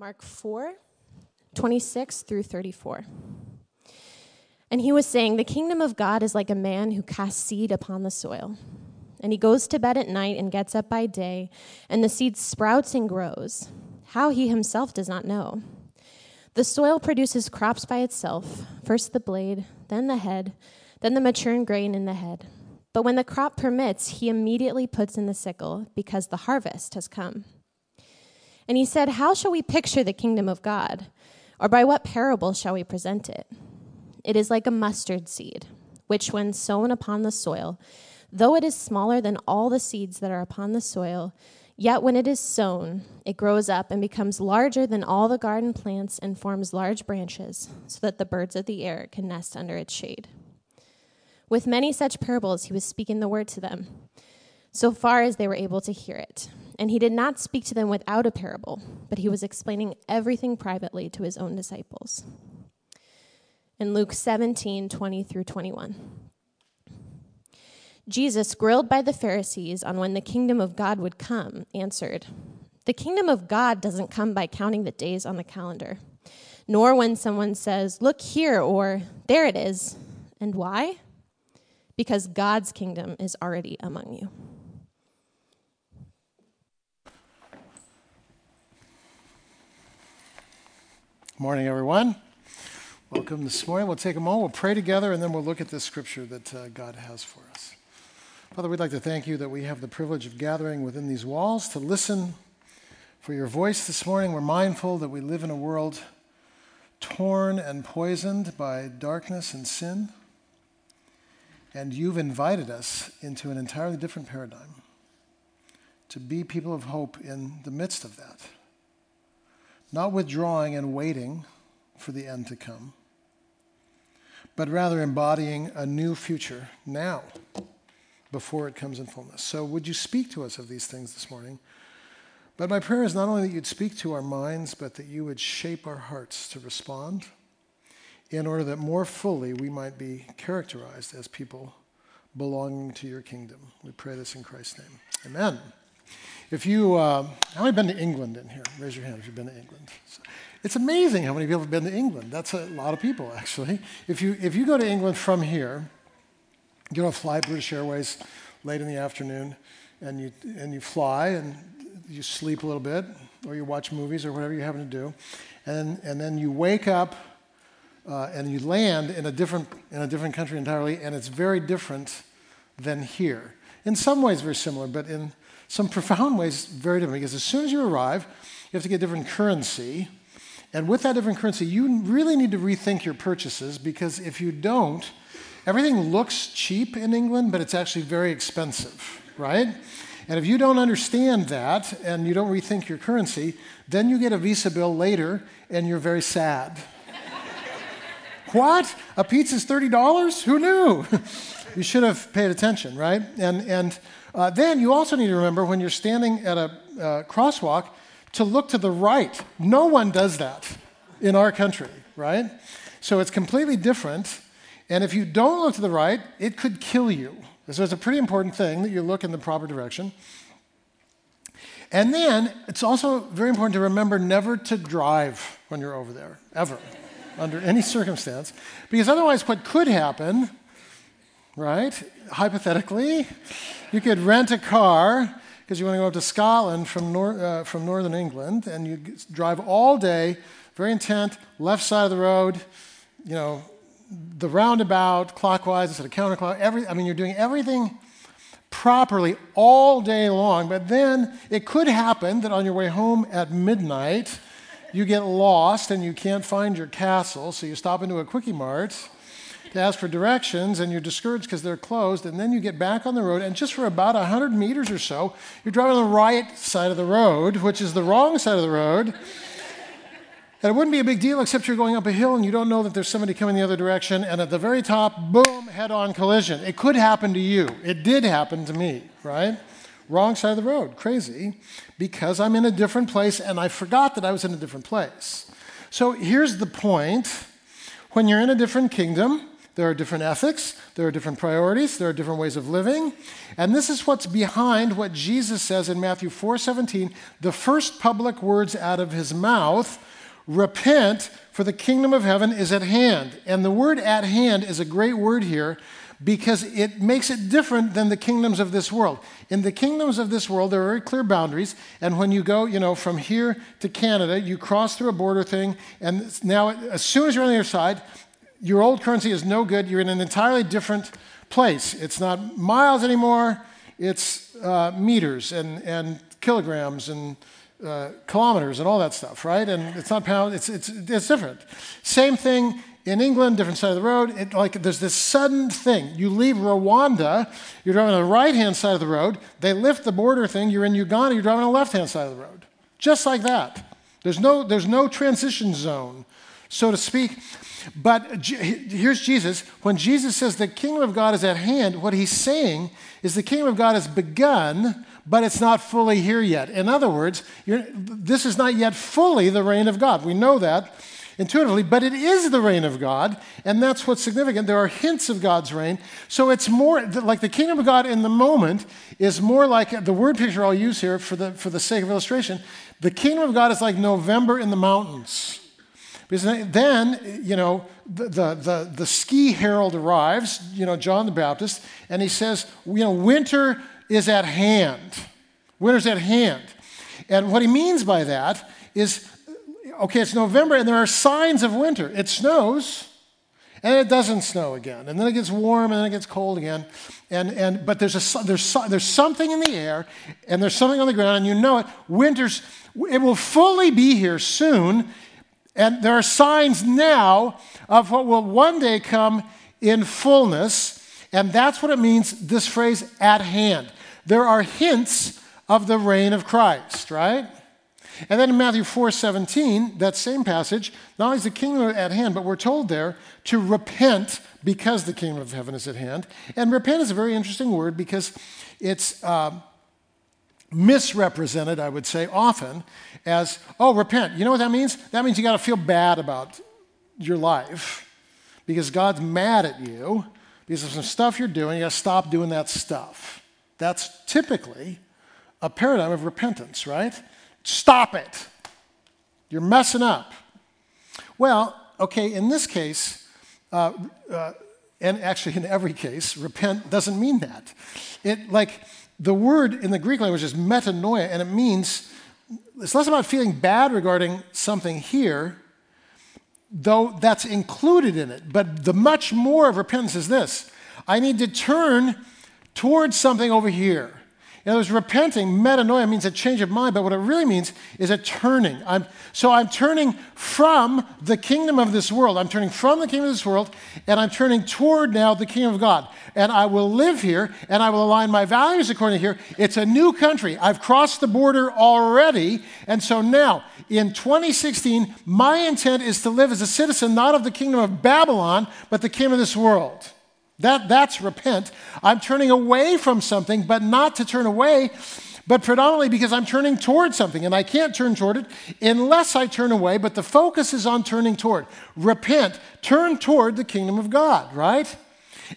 Mark 4 26 through 34. And he was saying, The kingdom of God is like a man who casts seed upon the soil. And he goes to bed at night and gets up by day, and the seed sprouts and grows. How he himself does not know. The soil produces crops by itself first the blade, then the head, then the maturing grain in the head. But when the crop permits, he immediately puts in the sickle, because the harvest has come. And he said, How shall we picture the kingdom of God? Or by what parable shall we present it? It is like a mustard seed, which, when sown upon the soil, though it is smaller than all the seeds that are upon the soil, yet when it is sown, it grows up and becomes larger than all the garden plants and forms large branches, so that the birds of the air can nest under its shade. With many such parables, he was speaking the word to them, so far as they were able to hear it. And he did not speak to them without a parable, but he was explaining everything privately to his own disciples. In Luke 17 20 through 21. Jesus, grilled by the Pharisees on when the kingdom of God would come, answered, The kingdom of God doesn't come by counting the days on the calendar, nor when someone says, Look here, or There it is. And why? Because God's kingdom is already among you. Morning, everyone. Welcome this morning. We'll take a moment, we'll pray together, and then we'll look at this scripture that uh, God has for us. Father, we'd like to thank you that we have the privilege of gathering within these walls to listen for your voice this morning. We're mindful that we live in a world torn and poisoned by darkness and sin. And you've invited us into an entirely different paradigm to be people of hope in the midst of that not withdrawing and waiting for the end to come, but rather embodying a new future now before it comes in fullness. So, would you speak to us of these things this morning? But my prayer is not only that you'd speak to our minds, but that you would shape our hearts to respond in order that more fully we might be characterized as people belonging to your kingdom. We pray this in Christ's name. Amen. If you, uh, how many been to England in here? Raise your hand if you've been to England. It's amazing how many people have been to England. That's a lot of people, actually. If you, if you go to England from here, you don't fly British Airways late in the afternoon, and you, and you fly and you sleep a little bit, or you watch movies or whatever you're having to do, and, and then you wake up uh, and you land in a, different, in a different country entirely, and it's very different than here. In some ways, very similar, but in some profound ways very different because as soon as you arrive, you have to get different currency. And with that different currency, you really need to rethink your purchases because if you don't, everything looks cheap in England, but it's actually very expensive, right? And if you don't understand that and you don't rethink your currency, then you get a Visa bill later and you're very sad. what? A pizza's $30? Who knew? you should have paid attention, right? And, and uh, then you also need to remember when you're standing at a uh, crosswalk to look to the right. No one does that in our country, right? So it's completely different. And if you don't look to the right, it could kill you. So it's a pretty important thing that you look in the proper direction. And then it's also very important to remember never to drive when you're over there, ever, under any circumstance. Because otherwise, what could happen right? Hypothetically, you could rent a car because you want to go up to Scotland from, nor- uh, from northern England, and you drive all day, very intent, left side of the road, you know, the roundabout, clockwise instead of counterclockwise. Every, I mean, you're doing everything properly all day long, but then it could happen that on your way home at midnight, you get lost and you can't find your castle, so you stop into a quickie mart to ask for directions and you're discouraged because they're closed, and then you get back on the road, and just for about 100 meters or so, you're driving on the right side of the road, which is the wrong side of the road. And it wouldn't be a big deal except you're going up a hill and you don't know that there's somebody coming the other direction, and at the very top, boom, head on collision. It could happen to you. It did happen to me, right? Wrong side of the road. Crazy. Because I'm in a different place and I forgot that I was in a different place. So here's the point when you're in a different kingdom, there are different ethics, there are different priorities, there are different ways of living. And this is what's behind what Jesus says in Matthew 4:17, the first public words out of his mouth, repent for the kingdom of heaven is at hand. And the word at hand is a great word here because it makes it different than the kingdoms of this world. In the kingdoms of this world, there are very clear boundaries, and when you go, you know, from here to Canada, you cross through a border thing, and now as soon as you're on the other side, your old currency is no good. You're in an entirely different place. It's not miles anymore, it's uh, meters and, and kilograms and uh, kilometers and all that stuff, right? And it's not pounds, it's, it's, it's different. Same thing in England, different side of the road. It, like there's this sudden thing. You leave Rwanda, you're driving on the right hand side of the road. They lift the border thing. You're in Uganda, you're driving on the left hand side of the road. Just like that. There's no, there's no transition zone, so to speak. But here's Jesus. When Jesus says the kingdom of God is at hand, what he's saying is the kingdom of God has begun, but it's not fully here yet. In other words, this is not yet fully the reign of God. We know that intuitively, but it is the reign of God, and that's what's significant. There are hints of God's reign. So it's more like the kingdom of God in the moment is more like the word picture I'll use here for the, for the sake of illustration. The kingdom of God is like November in the mountains. Because then, you know, the, the, the, the, ski herald arrives, you know, John the Baptist, and he says, you know, winter is at hand. Winter's at hand. And what he means by that is, okay, it's November and there are signs of winter. It snows, and it doesn't snow again. And then it gets warm, and then it gets cold again. And, and, but there's, a, there's, there's something in the air, and there's something on the ground, and you know it. Winter's, it will fully be here soon, and there are signs now of what will one day come in fullness. And that's what it means, this phrase, at hand. There are hints of the reign of Christ, right? And then in Matthew 4 17, that same passage, not only is the kingdom at hand, but we're told there to repent because the kingdom of heaven is at hand. And repent is a very interesting word because it's. Uh, misrepresented, I would say, often as, oh, repent. You know what that means? That means you got to feel bad about your life because God's mad at you because of some stuff you're doing. You got to stop doing that stuff. That's typically a paradigm of repentance, right? Stop it. You're messing up. Well, okay, in this case, uh, uh, and actually in every case, repent doesn't mean that. It like the word in the Greek language is metanoia, and it means it's less about feeling bad regarding something here, though that's included in it. But the much more of repentance is this I need to turn towards something over here. In other words, repenting, metanoia, means a change of mind, but what it really means is a turning. I'm, so I'm turning from the kingdom of this world. I'm turning from the kingdom of this world, and I'm turning toward now the kingdom of God. And I will live here, and I will align my values according to here. It's a new country. I've crossed the border already. And so now, in 2016, my intent is to live as a citizen not of the kingdom of Babylon, but the kingdom of this world. That, that's repent. I'm turning away from something, but not to turn away, but predominantly because I'm turning toward something. And I can't turn toward it unless I turn away, but the focus is on turning toward. Repent, turn toward the kingdom of God, right?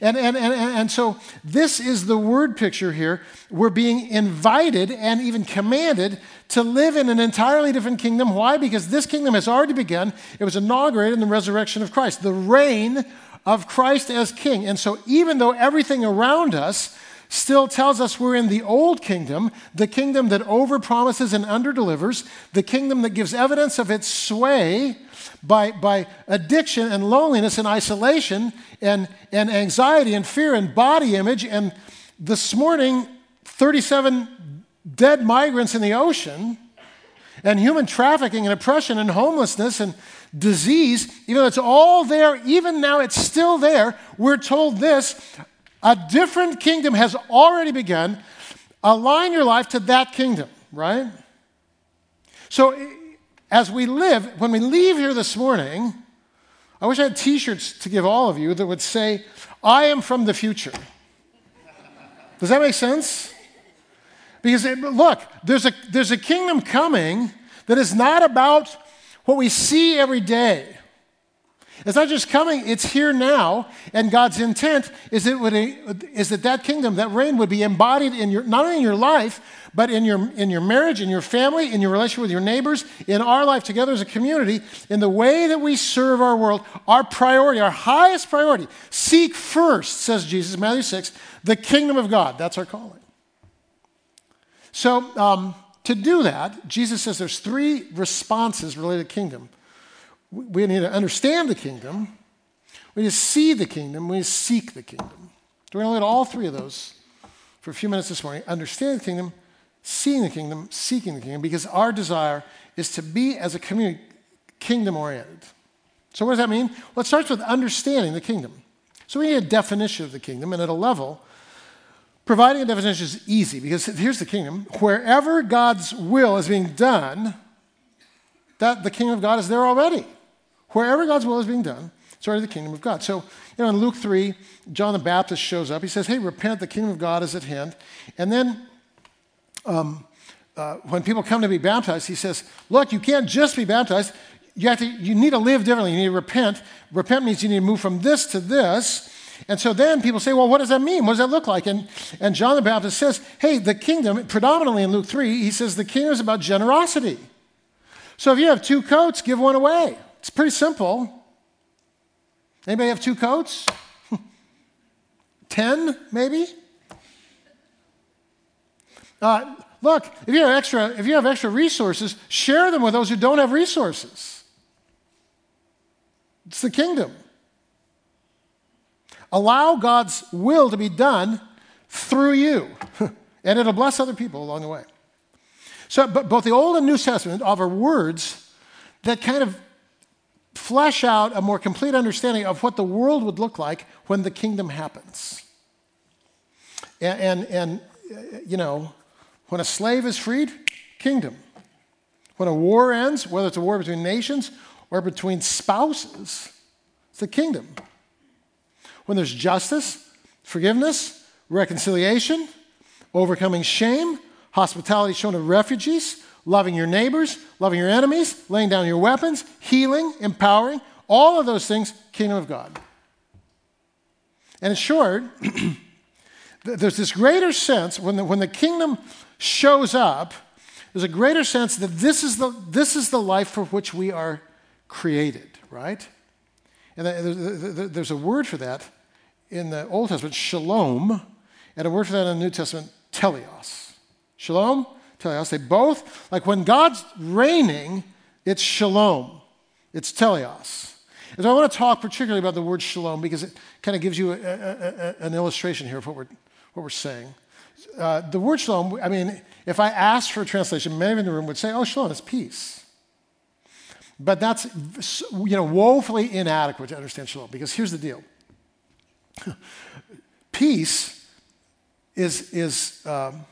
And, and, and, and so this is the word picture here. We're being invited and even commanded to live in an entirely different kingdom. Why? Because this kingdom has already begun. It was inaugurated in the resurrection of Christ. The reign of Christ as king. And so, even though everything around us still tells us we're in the old kingdom, the kingdom that overpromises and underdelivers, the kingdom that gives evidence of its sway by, by addiction and loneliness and isolation and, and anxiety and fear and body image. And this morning, 37 dead migrants in the ocean and human trafficking and oppression and homelessness and disease, even though it's all there, even now it's still there, we're told this a different kingdom has already begun. Align your life to that kingdom, right? So, as we live, when we leave here this morning, I wish I had t shirts to give all of you that would say, I am from the future. Does that make sense? Because it, look, there's a, there's a kingdom coming that is not about what we see every day. It's not just coming, it's here now. And God's intent is, it would, is that that kingdom, that reign would be embodied in your, not only in your life, but in your, in your marriage, in your family, in your relationship with your neighbors, in our life together as a community, in the way that we serve our world, our priority, our highest priority. Seek first, says Jesus, Matthew 6, the kingdom of God. That's our calling. So, um, to do that, Jesus says there's three responses related to kingdom. We need to understand the kingdom, we need to see the kingdom, we need to seek the kingdom. So we're going to look at all three of those for a few minutes this morning. Understand the kingdom, seeing the kingdom, seeking the kingdom, because our desire is to be, as a community, kingdom oriented. So, what does that mean? Well, it starts with understanding the kingdom. So, we need a definition of the kingdom, and at a level, providing a definition is easy because here's the kingdom wherever God's will is being done, that the kingdom of God is there already. Wherever God's will is being done, it's already the kingdom of God. So, you know, in Luke 3, John the Baptist shows up. He says, Hey, repent, the kingdom of God is at hand. And then um, uh, when people come to be baptized, he says, Look, you can't just be baptized. You, have to, you need to live differently. You need to repent. Repent means you need to move from this to this. And so then people say, well, what does that mean? What does that look like? And, and John the Baptist says, hey, the kingdom, predominantly in Luke 3, he says the kingdom is about generosity. So if you have two coats, give one away. It's pretty simple. Anybody have two coats? Ten, maybe? Uh, look, if you have extra, if you have extra resources, share them with those who don't have resources. It's the kingdom. Allow God's will to be done through you, and it'll bless other people along the way. So, but both the Old and New Testament offer words that kind of flesh out a more complete understanding of what the world would look like when the kingdom happens. And, and, and you know, when a slave is freed, kingdom. When a war ends, whether it's a war between nations or between spouses, it's the kingdom when there's justice, forgiveness, reconciliation, overcoming shame, hospitality shown to refugees, loving your neighbors, loving your enemies, laying down your weapons, healing, empowering, all of those things, kingdom of God. And in short, there's this greater sense when the, when the kingdom shows up, there's a greater sense that this is, the, this is the life for which we are created, right? And there's a word for that in the Old Testament, shalom, and a word for that in the New Testament, teleos. Shalom, teleos. They both, like when God's reigning, it's shalom, it's teleos. And so I want to talk particularly about the word shalom because it kind of gives you a, a, a, an illustration here of what we're, what we're saying. Uh, the word shalom, I mean, if I asked for a translation, many in the room would say, oh, shalom is peace. But that's, you know, woefully inadequate to understand shalom because here's the deal. Peace is, is um,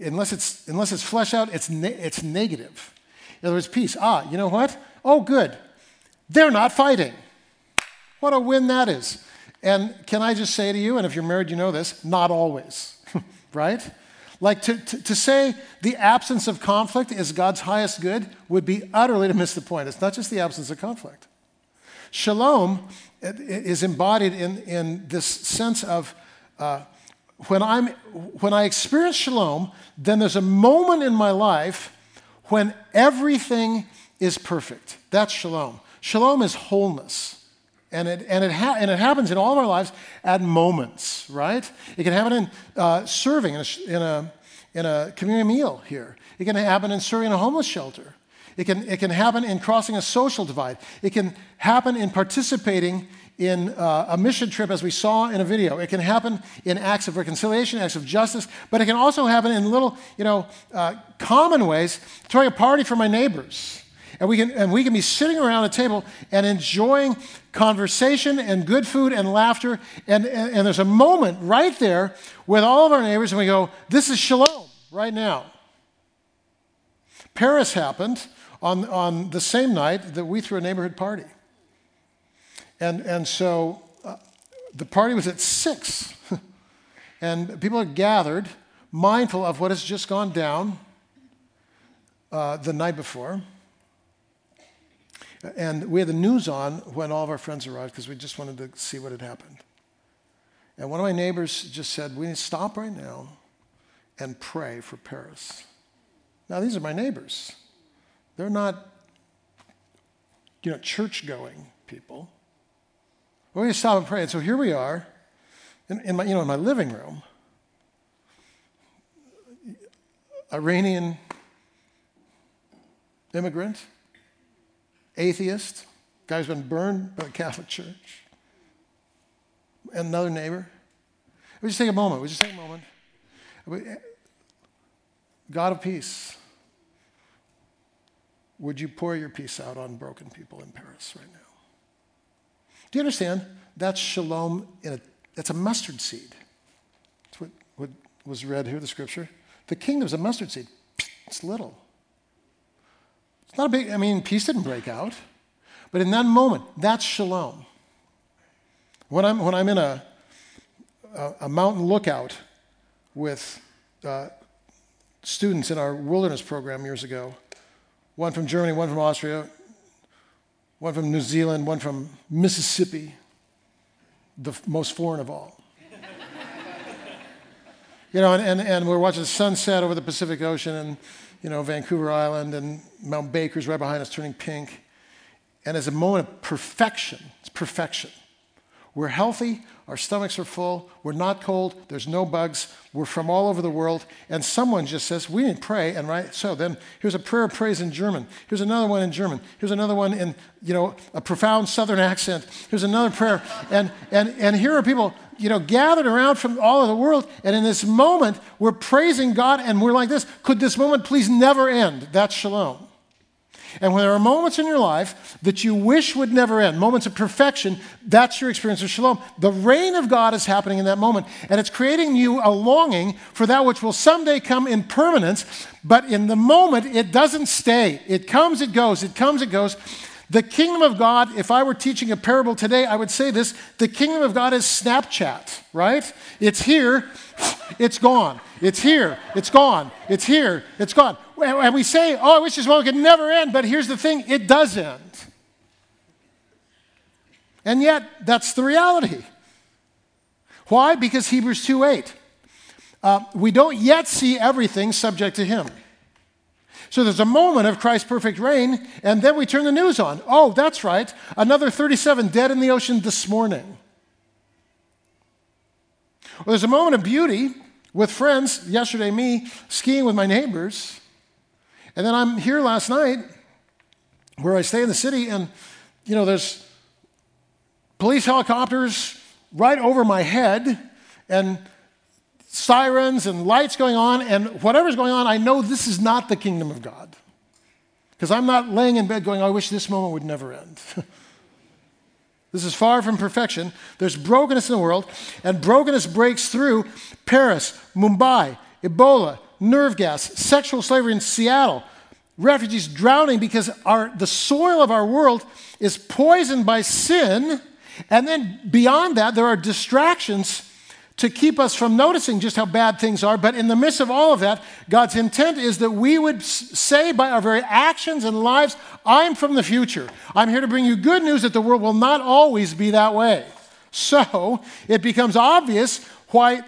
unless, it's, unless it's flesh out, it's, ne- it's negative. In other words, peace. Ah, you know what? Oh, good. They're not fighting. What a win that is. And can I just say to you, and if you're married, you know this, not always, right? Like to, to, to, say the absence of conflict is God's highest good would be utterly to miss the point. It's not just the absence of conflict. Shalom is embodied in, in this sense of uh, when, I'm, when I experience shalom, then there's a moment in my life when everything is perfect. That's shalom. Shalom is wholeness. And it, and, it ha- and it happens in all of our lives at moments, right? It can happen in uh, serving in a, in, a, in a community meal here. It can happen in serving in a homeless shelter. It can, it can happen in crossing a social divide. It can happen in participating in uh, a mission trip, as we saw in a video. It can happen in acts of reconciliation, acts of justice, but it can also happen in little, you know, uh, common ways, throwing a party for my neighbors. And we, can, and we can be sitting around a table and enjoying conversation and good food and laughter. And, and, and there's a moment right there with all of our neighbors, and we go, This is shalom right now. Paris happened on, on the same night that we threw a neighborhood party. And, and so uh, the party was at 6, and people had gathered, mindful of what has just gone down uh, the night before. And we had the news on when all of our friends arrived because we just wanted to see what had happened. And one of my neighbors just said, We need to stop right now and pray for Paris. Now, these are my neighbors. They're not, you know, church going people. We're going to stop and pray. And so here we are in, in, my, you know, in my living room. Iranian immigrant, atheist, guy who's been burned by the Catholic Church, and another neighbor. We just take a moment. We just take a moment. God of peace, would you pour your peace out on broken people in Paris right now? Do you understand? That's shalom in a that's a mustard seed. That's what, what was read here, the scripture. The kingdom's a mustard seed. It's little. It's not a big, I mean, peace didn't break out. But in that moment, that's shalom. When I'm, when I'm in a, a, a mountain lookout with uh, students in our wilderness program years ago, one from Germany, one from Austria, one from New Zealand, one from Mississippi, the most foreign of all. you know, and, and, and we're watching the sunset over the Pacific Ocean and, you know, Vancouver Island and Mount Baker's right behind us turning pink. And it's a moment of perfection. It's perfection. We're healthy, our stomachs are full, we're not cold, there's no bugs, we're from all over the world, and someone just says, We to pray, and right, so then here's a prayer of praise in German. Here's another one in German. Here's another one in, you know, a profound southern accent. Here's another prayer. And and and here are people, you know, gathered around from all over the world, and in this moment, we're praising God, and we're like this, could this moment please never end? That's shalom. And when there are moments in your life that you wish would never end, moments of perfection, that's your experience of shalom. The reign of God is happening in that moment, and it's creating you a longing for that which will someday come in permanence, but in the moment, it doesn't stay. It comes, it goes, it comes, it goes. The kingdom of God, if I were teaching a parable today, I would say this the kingdom of God is Snapchat, right? It's here, it's gone. It's here, it's gone. It's here, it's gone. And we say, oh, I wish this moment could never end, but here's the thing it does end. And yet, that's the reality. Why? Because Hebrews 2 8. Uh, we don't yet see everything subject to Him. So there's a moment of Christ's perfect reign, and then we turn the news on. Oh, that's right, another 37 dead in the ocean this morning. Well, there's a moment of beauty with friends, yesterday, me skiing with my neighbors. And then I'm here last night where I stay in the city, and, you know, there's police helicopters right over my head, and sirens and lights going on, and whatever's going on, I know this is not the kingdom of God. Because I'm not laying in bed going, I wish this moment would never end. this is far from perfection. There's brokenness in the world, and brokenness breaks through Paris, Mumbai, Ebola, nerve gas, sexual slavery in Seattle, refugees drowning because our, the soil of our world is poisoned by sin. And then beyond that, there are distractions to keep us from noticing just how bad things are. But in the midst of all of that, God's intent is that we would say by our very actions and lives, I'm from the future. I'm here to bring you good news that the world will not always be that way. So it becomes obvious why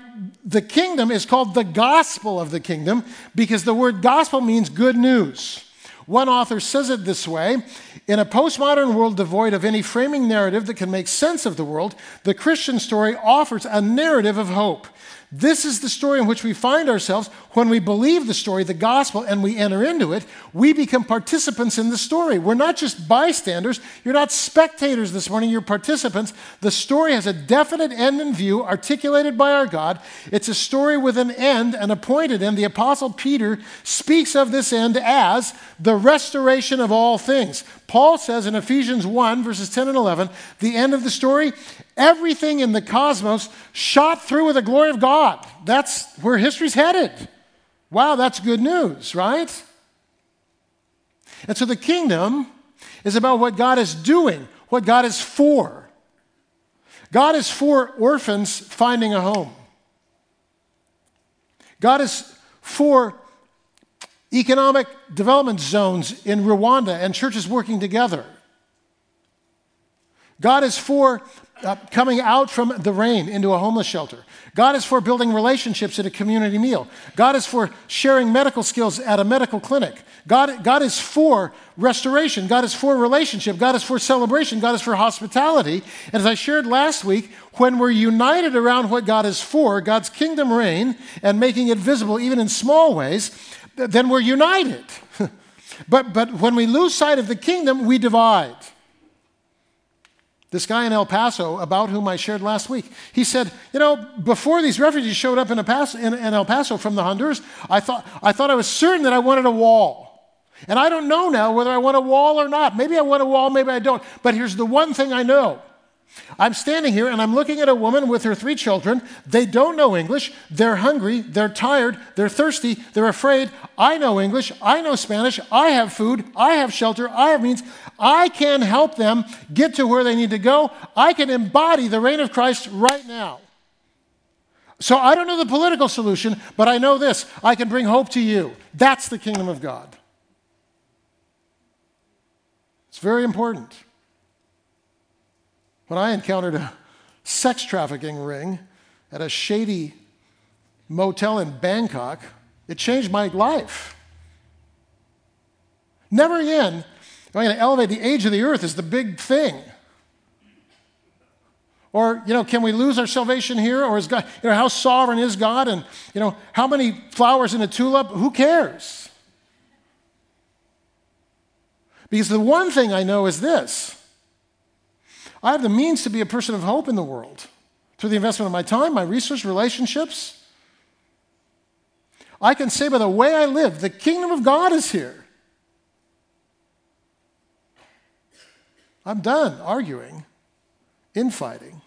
the kingdom is called the gospel of the kingdom, because the word gospel means good news. One author says it this way In a postmodern world devoid of any framing narrative that can make sense of the world, the Christian story offers a narrative of hope. This is the story in which we find ourselves when we believe the story, the gospel, and we enter into it. We become participants in the story. We're not just bystanders. You're not spectators this morning, you're participants. The story has a definite end in view, articulated by our God. It's a story with an end, an appointed end. The Apostle Peter speaks of this end as the restoration of all things. Paul says in Ephesians 1, verses 10 and 11, the end of the story Everything in the cosmos shot through with the glory of God. That's where history's headed. Wow, that's good news, right? And so the kingdom is about what God is doing, what God is for. God is for orphans finding a home. God is for economic development zones in Rwanda and churches working together. God is for uh, coming out from the rain into a homeless shelter. God is for building relationships at a community meal. God is for sharing medical skills at a medical clinic. God, God is for restoration. God is for relationship. God is for celebration. God is for hospitality. And as I shared last week, when we're united around what God is for, God's kingdom reign, and making it visible even in small ways, then we're united. but, but when we lose sight of the kingdom, we divide. This guy in El Paso, about whom I shared last week, he said, You know, before these refugees showed up in, Paso, in, in El Paso from the Honduras, I thought, I thought I was certain that I wanted a wall. And I don't know now whether I want a wall or not. Maybe I want a wall, maybe I don't. But here's the one thing I know I'm standing here and I'm looking at a woman with her three children. They don't know English. They're hungry. They're tired. They're thirsty. They're afraid. I know English. I know Spanish. I have food. I have shelter. I have means. I can help them get to where they need to go. I can embody the reign of Christ right now. So I don't know the political solution, but I know this I can bring hope to you. That's the kingdom of God. It's very important. When I encountered a sex trafficking ring at a shady motel in Bangkok, it changed my life. Never again am I going to elevate the age of the earth as the big thing. Or, you know, can we lose our salvation here? Or is God, you know, how sovereign is God? And, you know, how many flowers in a tulip? Who cares? Because the one thing I know is this I have the means to be a person of hope in the world through the investment of my time, my research, relationships. I can say by the way I live, the kingdom of God is here. I'm done arguing, infighting.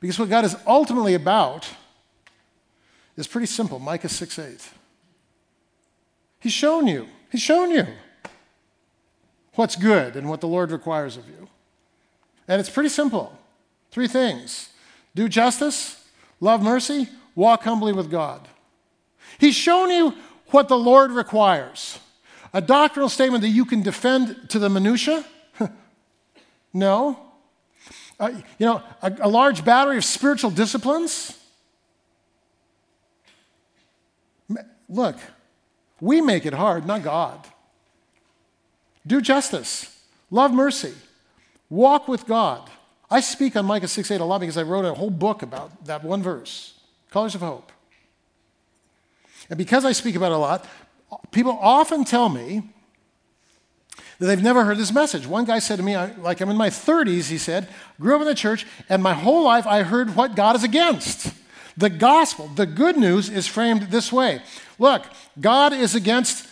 Because what God is ultimately about is pretty simple Micah 6 8. He's shown you, He's shown you what's good and what the Lord requires of you. And it's pretty simple three things do justice, love mercy, walk humbly with God. He's shown you what the Lord requires. A doctrinal statement that you can defend to the minutia? No. Uh, you know, a, a large battery of spiritual disciplines? Look, we make it hard, not God. Do justice, love mercy, Walk with God. I speak on Micah 6 8 a lot because I wrote a whole book about that one verse, Colors of Hope. And because I speak about it a lot, people often tell me they've never heard this message. One guy said to me, like I'm in my 30s, he said, grew up in the church, and my whole life I heard what God is against. The gospel, the good news, is framed this way Look, God is against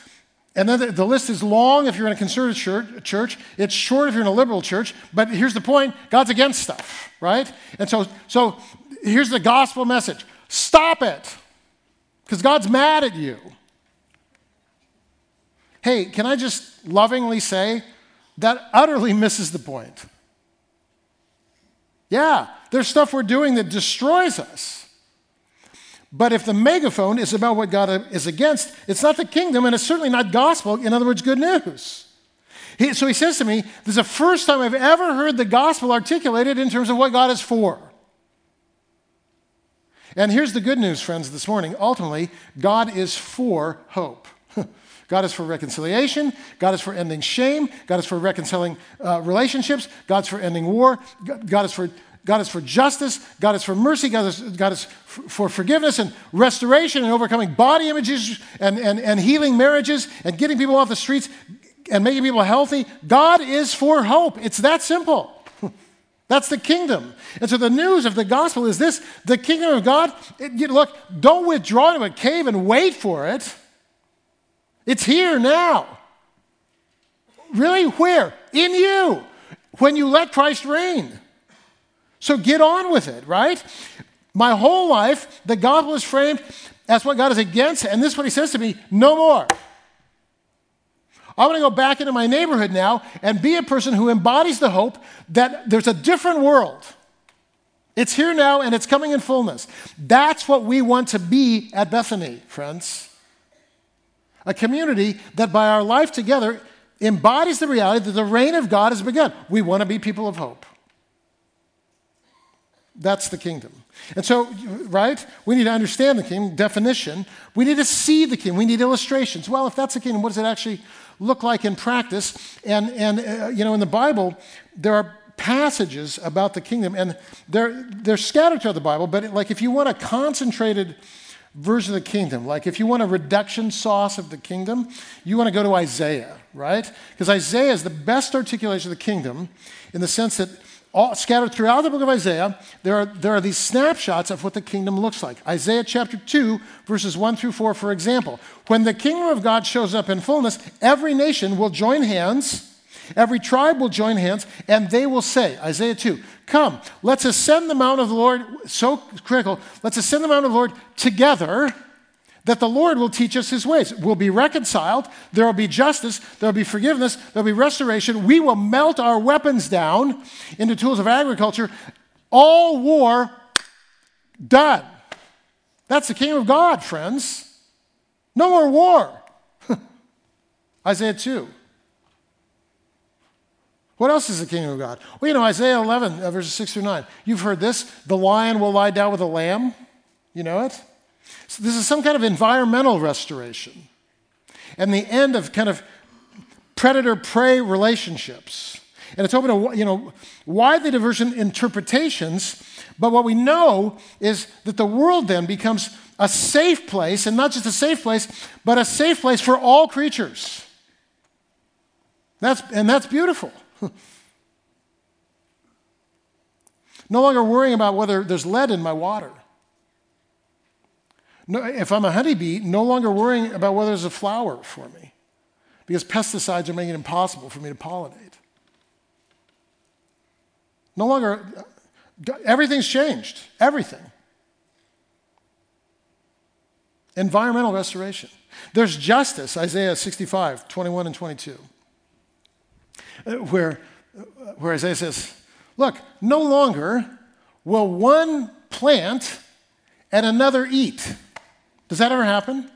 and then the, list is long if you're in a conservative church. It's short if you're in a liberal church. But here's the point God's against stuff, right? And so, so here's the gospel message stop it, because God's mad at you. Hey, can I just lovingly say that utterly misses the point? Yeah, there's stuff we're doing that destroys us. But if the megaphone is about what God is against, it's not the kingdom and it's certainly not gospel. In other words, good news. He, so he says to me, This is the first time I've ever heard the gospel articulated in terms of what God is for. And here's the good news, friends, this morning. Ultimately, God is for hope. God is for reconciliation. God is for ending shame. God is for reconciling uh, relationships. God's for ending war. God is for God is for justice. God is for mercy. God is, God is for forgiveness and restoration and overcoming body images and, and, and healing marriages and getting people off the streets and making people healthy. God is for hope. It's that simple. That's the kingdom. And so the news of the gospel is this the kingdom of God, it, you, look, don't withdraw to a cave and wait for it. It's here now. Really? Where? In you. When you let Christ reign. So get on with it, right? My whole life, the gospel is framed as what God is against, and this is what he says to me no more. I want to go back into my neighborhood now and be a person who embodies the hope that there's a different world. It's here now and it's coming in fullness. That's what we want to be at Bethany, friends. A community that by our life together embodies the reality that the reign of God has begun. We want to be people of hope. That's the kingdom. And so, right, we need to understand the kingdom, definition. We need to see the kingdom. We need illustrations. Well, if that's the kingdom, what does it actually look like in practice? And, and uh, you know, in the Bible, there are passages about the kingdom, and they're, they're scattered throughout the Bible, but like if you want a concentrated version of the kingdom, like if you want a reduction sauce of the kingdom, you want to go to Isaiah, right? Because Isaiah is the best articulation of the kingdom in the sense that all, scattered throughout the book of Isaiah, there are, there are these snapshots of what the kingdom looks like. Isaiah chapter 2, verses 1 through 4, for example. When the kingdom of God shows up in fullness, every nation will join hands, every tribe will join hands, and they will say, Isaiah 2, Come, let's ascend the mount of the Lord, so critical, let's ascend the mount of the Lord together that the Lord will teach us his ways. We'll be reconciled. There will be justice. There will be forgiveness. There will be restoration. We will melt our weapons down into tools of agriculture. All war done. That's the kingdom of God, friends. No more war. Isaiah 2. What else is the kingdom of God? Well, you know, Isaiah 11, uh, verses 6 through 9. You've heard this the lion will lie down with the lamb. You know it? So this is some kind of environmental restoration and the end of kind of predator prey relationships. And it's open to you know, widely divergent interpretations, but what we know is that the world then becomes a safe place, and not just a safe place, but a safe place for all creatures. That's, and that's beautiful. no longer worrying about whether there's lead in my water. No, if I'm a honeybee, no longer worrying about whether there's a flower for me because pesticides are making it impossible for me to pollinate. No longer, everything's changed. Everything. Environmental restoration. There's justice, Isaiah 65, 21 and 22, uh, where, uh, where Isaiah says, Look, no longer will one plant and another eat. Does that ever happen?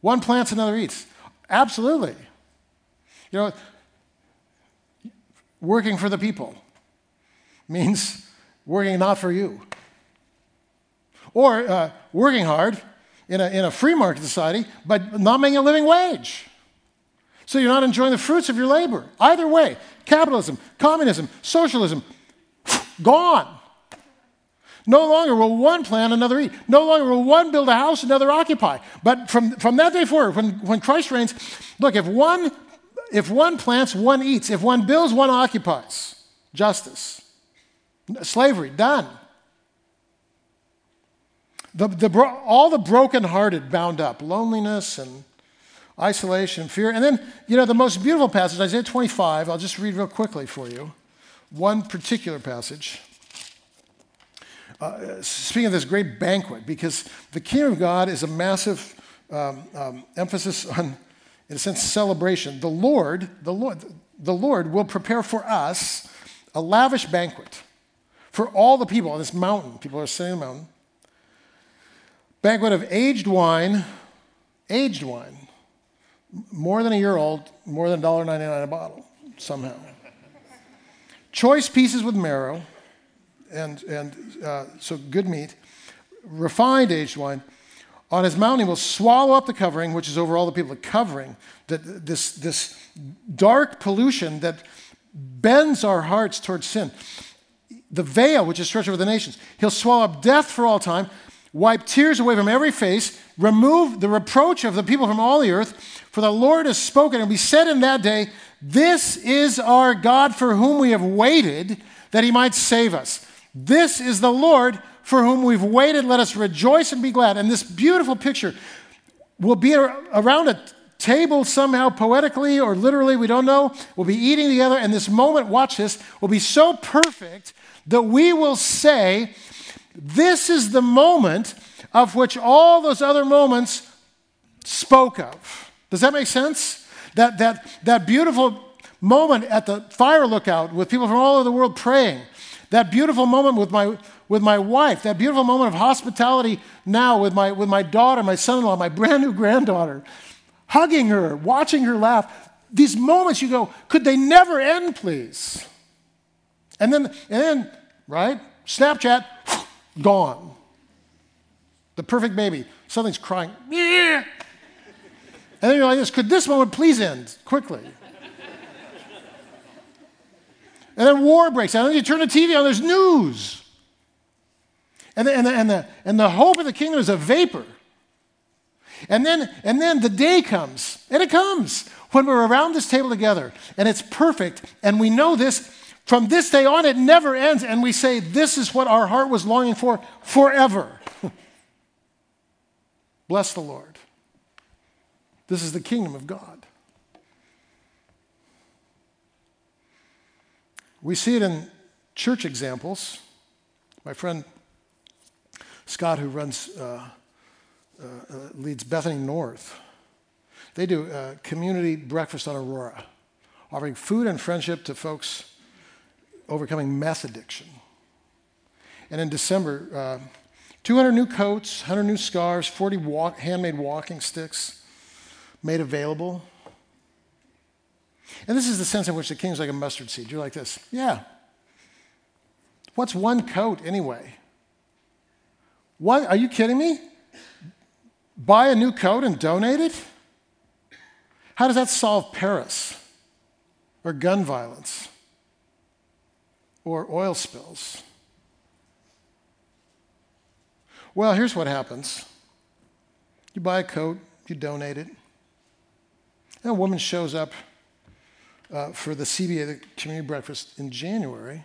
One plants, another eats. Absolutely. You know, working for the people means working not for you. Or uh, working hard in a, in a free market society, but not making a living wage. So you're not enjoying the fruits of your labor. Either way, capitalism, communism, socialism, gone. No longer will one plant, another eat. No longer will one build a house, another occupy. But from, from that day forward, when, when Christ reigns, look, if one, if one plants, one eats. If one builds, one occupies. Justice. Slavery, done. The, the, all the brokenhearted bound up, loneliness and isolation, fear. And then, you know, the most beautiful passage, Isaiah 25, I'll just read real quickly for you. One particular passage uh, speaking of this great banquet, because the kingdom of God is a massive um, um, emphasis on, in a sense, celebration. The Lord, the Lord, the Lord will prepare for us a lavish banquet for all the people on this mountain. People are sitting on the mountain. Banquet of aged wine, aged wine, more than a year old, more than $1.99 a bottle, somehow. Choice pieces with marrow and, and uh, so good meat, refined aged wine. On his mountain, he will swallow up the covering, which is over all the people, the covering, that this, this dark pollution that bends our hearts towards sin. The veil, which is stretched over the nations. He'll swallow up death for all time, wipe tears away from every face, remove the reproach of the people from all the earth. For the Lord has spoken, and we said in that day, This is our God for whom we have waited, that he might save us. This is the Lord for whom we've waited. Let us rejoice and be glad. And this beautiful picture will be around a table somehow, poetically or literally, we don't know. We'll be eating together, and this moment, watch this, will be so perfect that we will say, This is the moment of which all those other moments spoke of. Does that make sense? That, that, that beautiful moment at the fire lookout with people from all over the world praying that beautiful moment with my, with my wife, that beautiful moment of hospitality now with my, with my daughter, my son in law, my brand new granddaughter, hugging her, watching her laugh. these moments you go, could they never end, please? And then, and then, right? Snapchat, gone. The perfect baby. Something's crying. And then you're like this, could this moment please end quickly? and then war breaks out. And you turn the TV on, there's news. And the, and, the, and, the, and the hope of the kingdom is a vapor. And then, and then the day comes, and it comes when we're around this table together, and it's perfect, and we know this. From this day on, it never ends, and we say, This is what our heart was longing for forever. Bless the Lord. This is the kingdom of God. We see it in church examples. My friend Scott, who runs, uh, uh, uh leads Bethany North, they do a community breakfast on Aurora, offering food and friendship to folks overcoming meth addiction. And in December, uh, 200 new coats, 100 new scarves, 40 walk, handmade walking sticks made available. And this is the sense in which the king's like a mustard seed. You're like this, yeah. What's one coat anyway? What? Are you kidding me? Buy a new coat and donate it? How does that solve Paris or gun violence or oil spills? Well, here's what happens you buy a coat, you donate it, and a woman shows up uh, for the CBA, the community breakfast, in January.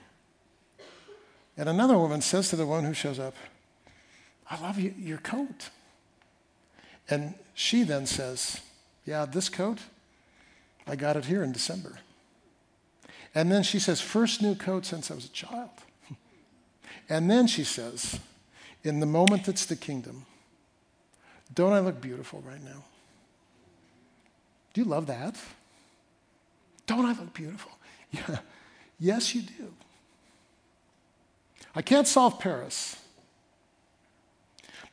And another woman says to the one who shows up, I love you, your coat. And she then says, Yeah, this coat, I got it here in December. And then she says, First new coat since I was a child. and then she says, In the moment that's the kingdom, don't I look beautiful right now? Do you love that? Don't I look beautiful? Yeah. Yes, you do. I can't solve Paris.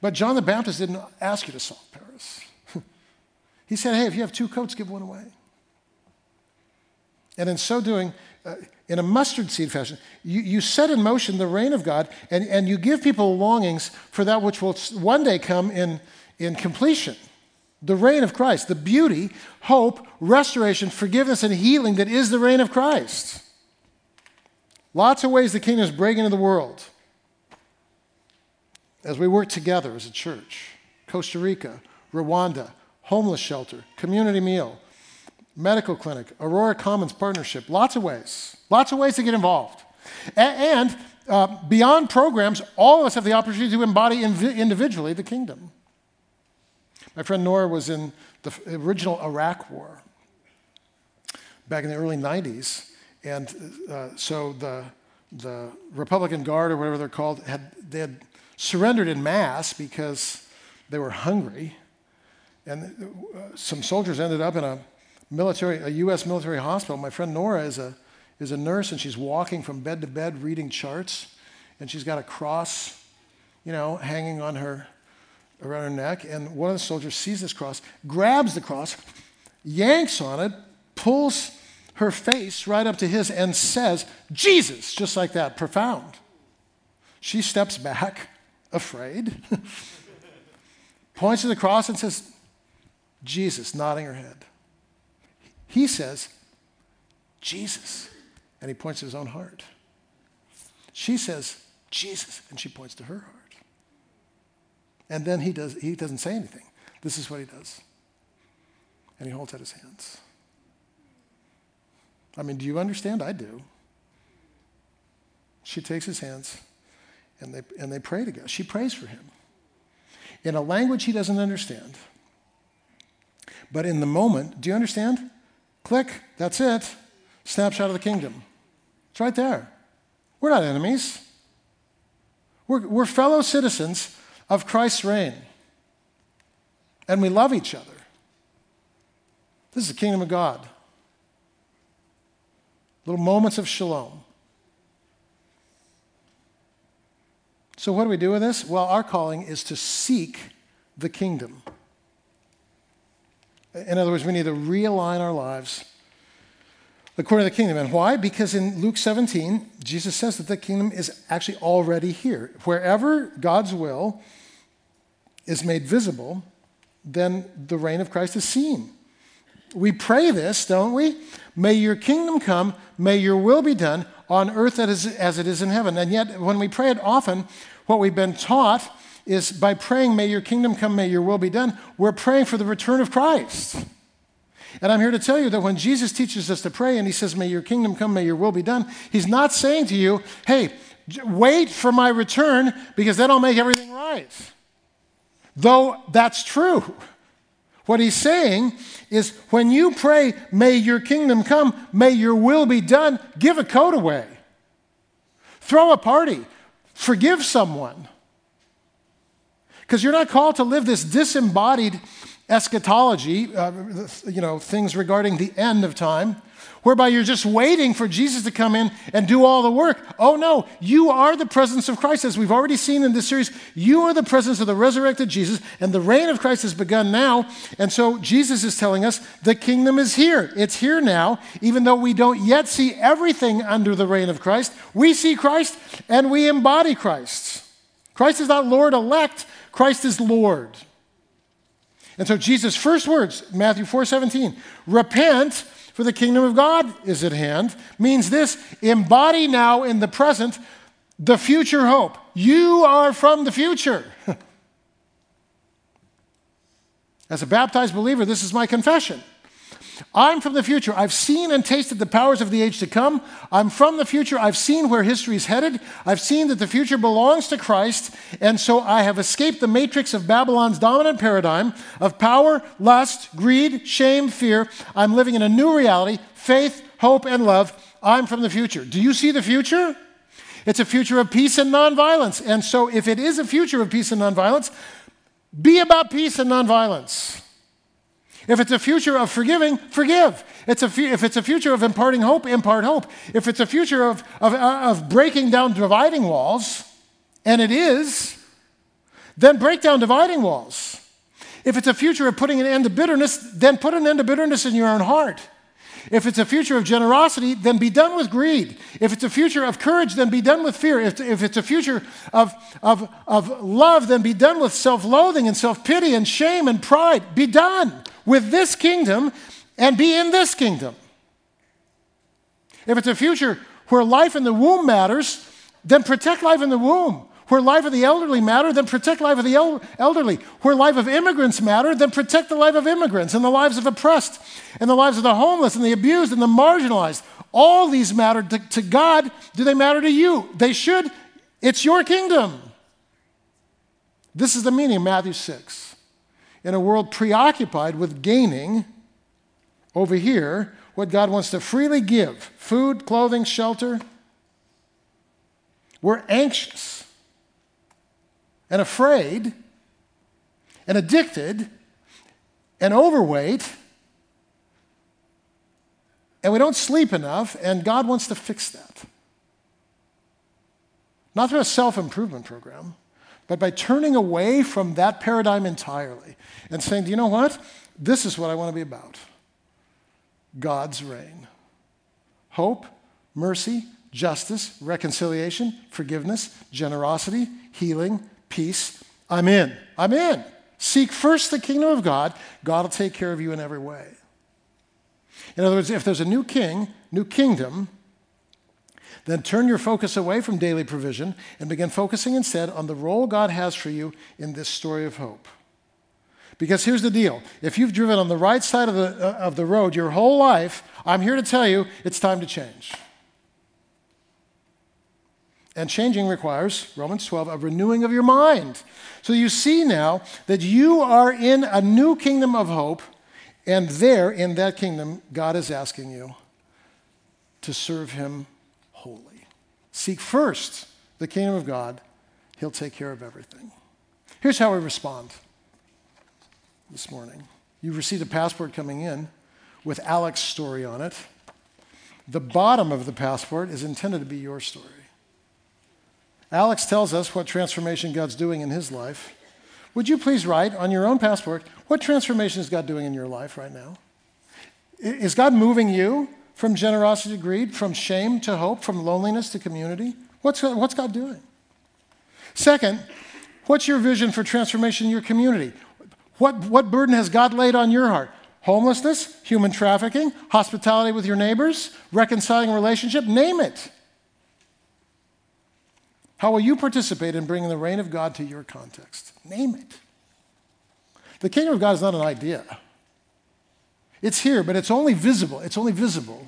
But John the Baptist didn't ask you to solve Paris. he said, hey, if you have two coats, give one away. And in so doing, in a mustard seed fashion, you, you set in motion the reign of God and, and you give people longings for that which will one day come in, in completion the reign of Christ, the beauty, hope, restoration, forgiveness, and healing that is the reign of Christ. Lots of ways the kingdom is breaking into the world as we work together as a church. Costa Rica, Rwanda, homeless shelter, community meal, medical clinic, Aurora Commons partnership, lots of ways. Lots of ways to get involved. And, uh, beyond programs, all of us have the opportunity to embody individually the kingdom. My friend Nora was in the original Iraq War back in the early 90s. And uh, so the, the Republican Guard, or whatever they're called, had, they had surrendered in mass because they were hungry. And uh, some soldiers ended up in a military, a U.S. military hospital. My friend Nora is a, is a nurse, and she's walking from bed to bed reading charts. And she's got a cross, you know, hanging on her around her neck, and one of the soldiers sees this cross, grabs the cross, yanks on it, pulls her face right up to his, and says, Jesus, just like that, profound. She steps back, afraid, points to the cross and says, Jesus, nodding her head. He says, Jesus, and he points to his own heart. She says, Jesus, and she points to her heart. And then he, does, he doesn't say anything. This is what he does. And he holds out his hands. I mean, do you understand? I do. She takes his hands and they, and they pray together. She prays for him in a language he doesn't understand. But in the moment, do you understand? Click, that's it. Snapshot of the kingdom. It's right there. We're not enemies, we're, we're fellow citizens of Christ's reign. And we love each other. This is the kingdom of God. Little moments of shalom. So, what do we do with this? Well, our calling is to seek the kingdom. In other words, we need to realign our lives according to the kingdom. And why? Because in Luke 17, Jesus says that the kingdom is actually already here. Wherever God's will is made visible, then the reign of Christ is seen. We pray this, don't we? May your kingdom come, may your will be done on earth as it is in heaven. And yet, when we pray it often, what we've been taught is by praying, May your kingdom come, may your will be done, we're praying for the return of Christ. And I'm here to tell you that when Jesus teaches us to pray and he says, May your kingdom come, may your will be done, he's not saying to you, Hey, wait for my return because then I'll make everything right. Though that's true. What he's saying is when you pray, May your kingdom come, may your will be done, give a coat away, throw a party, forgive someone. Because you're not called to live this disembodied eschatology, uh, you know, things regarding the end of time, whereby you're just waiting for Jesus to come in and do all the work. Oh no, you are the presence of Christ. As we've already seen in this series, you are the presence of the resurrected Jesus, and the reign of Christ has begun now. And so Jesus is telling us the kingdom is here. It's here now, even though we don't yet see everything under the reign of Christ. We see Christ and we embody Christ. Christ is not Lord elect, Christ is Lord. And so Jesus' first words, Matthew 4 17, repent, for the kingdom of God is at hand, means this embody now in the present the future hope. You are from the future. As a baptized believer, this is my confession. I'm from the future. I've seen and tasted the powers of the age to come. I'm from the future. I've seen where history is headed. I've seen that the future belongs to Christ. And so I have escaped the matrix of Babylon's dominant paradigm of power, lust, greed, shame, fear. I'm living in a new reality faith, hope, and love. I'm from the future. Do you see the future? It's a future of peace and nonviolence. And so, if it is a future of peace and nonviolence, be about peace and nonviolence. If it's a future of forgiving, forgive. It's a if it's a future of imparting hope, impart hope. If it's a future of, of, uh, of breaking down dividing walls, and it is, then break down dividing walls. If it's a future of putting an end to bitterness, then put an end to bitterness in your own heart. If it's a future of generosity, then be done with greed. If it's a future of courage, then be done with fear. If, if it's a future of, of, of love, then be done with self loathing and self pity and shame and pride. Be done with this kingdom and be in this kingdom. If it's a future where life in the womb matters, then protect life in the womb. Where life of the elderly matter, then protect life of the el- elderly. Where life of immigrants matter, then protect the life of immigrants and the lives of oppressed and the lives of the homeless and the abused and the marginalized. All these matter to, to God. Do they matter to you? They should. It's your kingdom. This is the meaning of Matthew 6. In a world preoccupied with gaining, over here, what God wants to freely give food, clothing, shelter. We're anxious and afraid and addicted and overweight and we don't sleep enough, and God wants to fix that. Not through a self improvement program, but by turning away from that paradigm entirely and saying, do you know what? This is what I want to be about God's reign. Hope, mercy, justice, reconciliation, forgiveness, generosity, healing, peace, I'm in. I'm in. Seek first the kingdom of God, God will take care of you in every way. In other words, if there's a new king, new kingdom, then turn your focus away from daily provision and begin focusing instead on the role God has for you in this story of hope. Because here's the deal if you've driven on the right side of the, uh, of the road your whole life, I'm here to tell you it's time to change. And changing requires, Romans 12, a renewing of your mind. So you see now that you are in a new kingdom of hope, and there in that kingdom, God is asking you to serve Him. Seek first the kingdom of God, He'll take care of everything. Here's how we respond this morning. You've received a passport coming in with Alex's story on it. The bottom of the passport is intended to be your story. Alex tells us what transformation God's doing in his life. Would you please write on your own passport what transformation is God doing in your life right now? Is God moving you From generosity to greed, from shame to hope, from loneliness to community? What's, what's God doing? Second, what's your vision for transformation in your community? What, what burden has God laid on your heart? Homelessness, human trafficking, hospitality with your neighbors, reconciling relationship, name it. How will you participate in bringing the reign of God to your context? Name it. The kingdom of God is not an idea. It's here, but it's only visible. It's only visible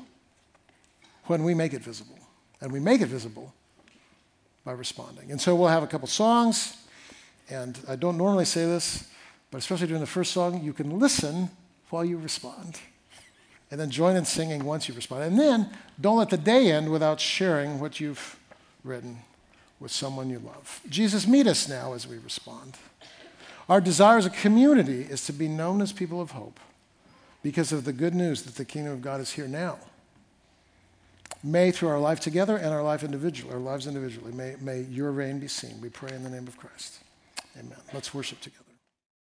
when we make it visible. And we make it visible by responding. And so we'll have a couple songs, and I don't normally say this, but especially during the first song, you can listen while you respond. And then join in singing once you respond. And then don't let the day end without sharing what you've written with someone you love. Jesus, meet us now as we respond. Our desire as a community is to be known as people of hope because of the good news that the kingdom of God is here now. May, through our life together and our life individually, our lives individually, may, may your reign be seen. We pray in the name of Christ. Amen. Let's worship together.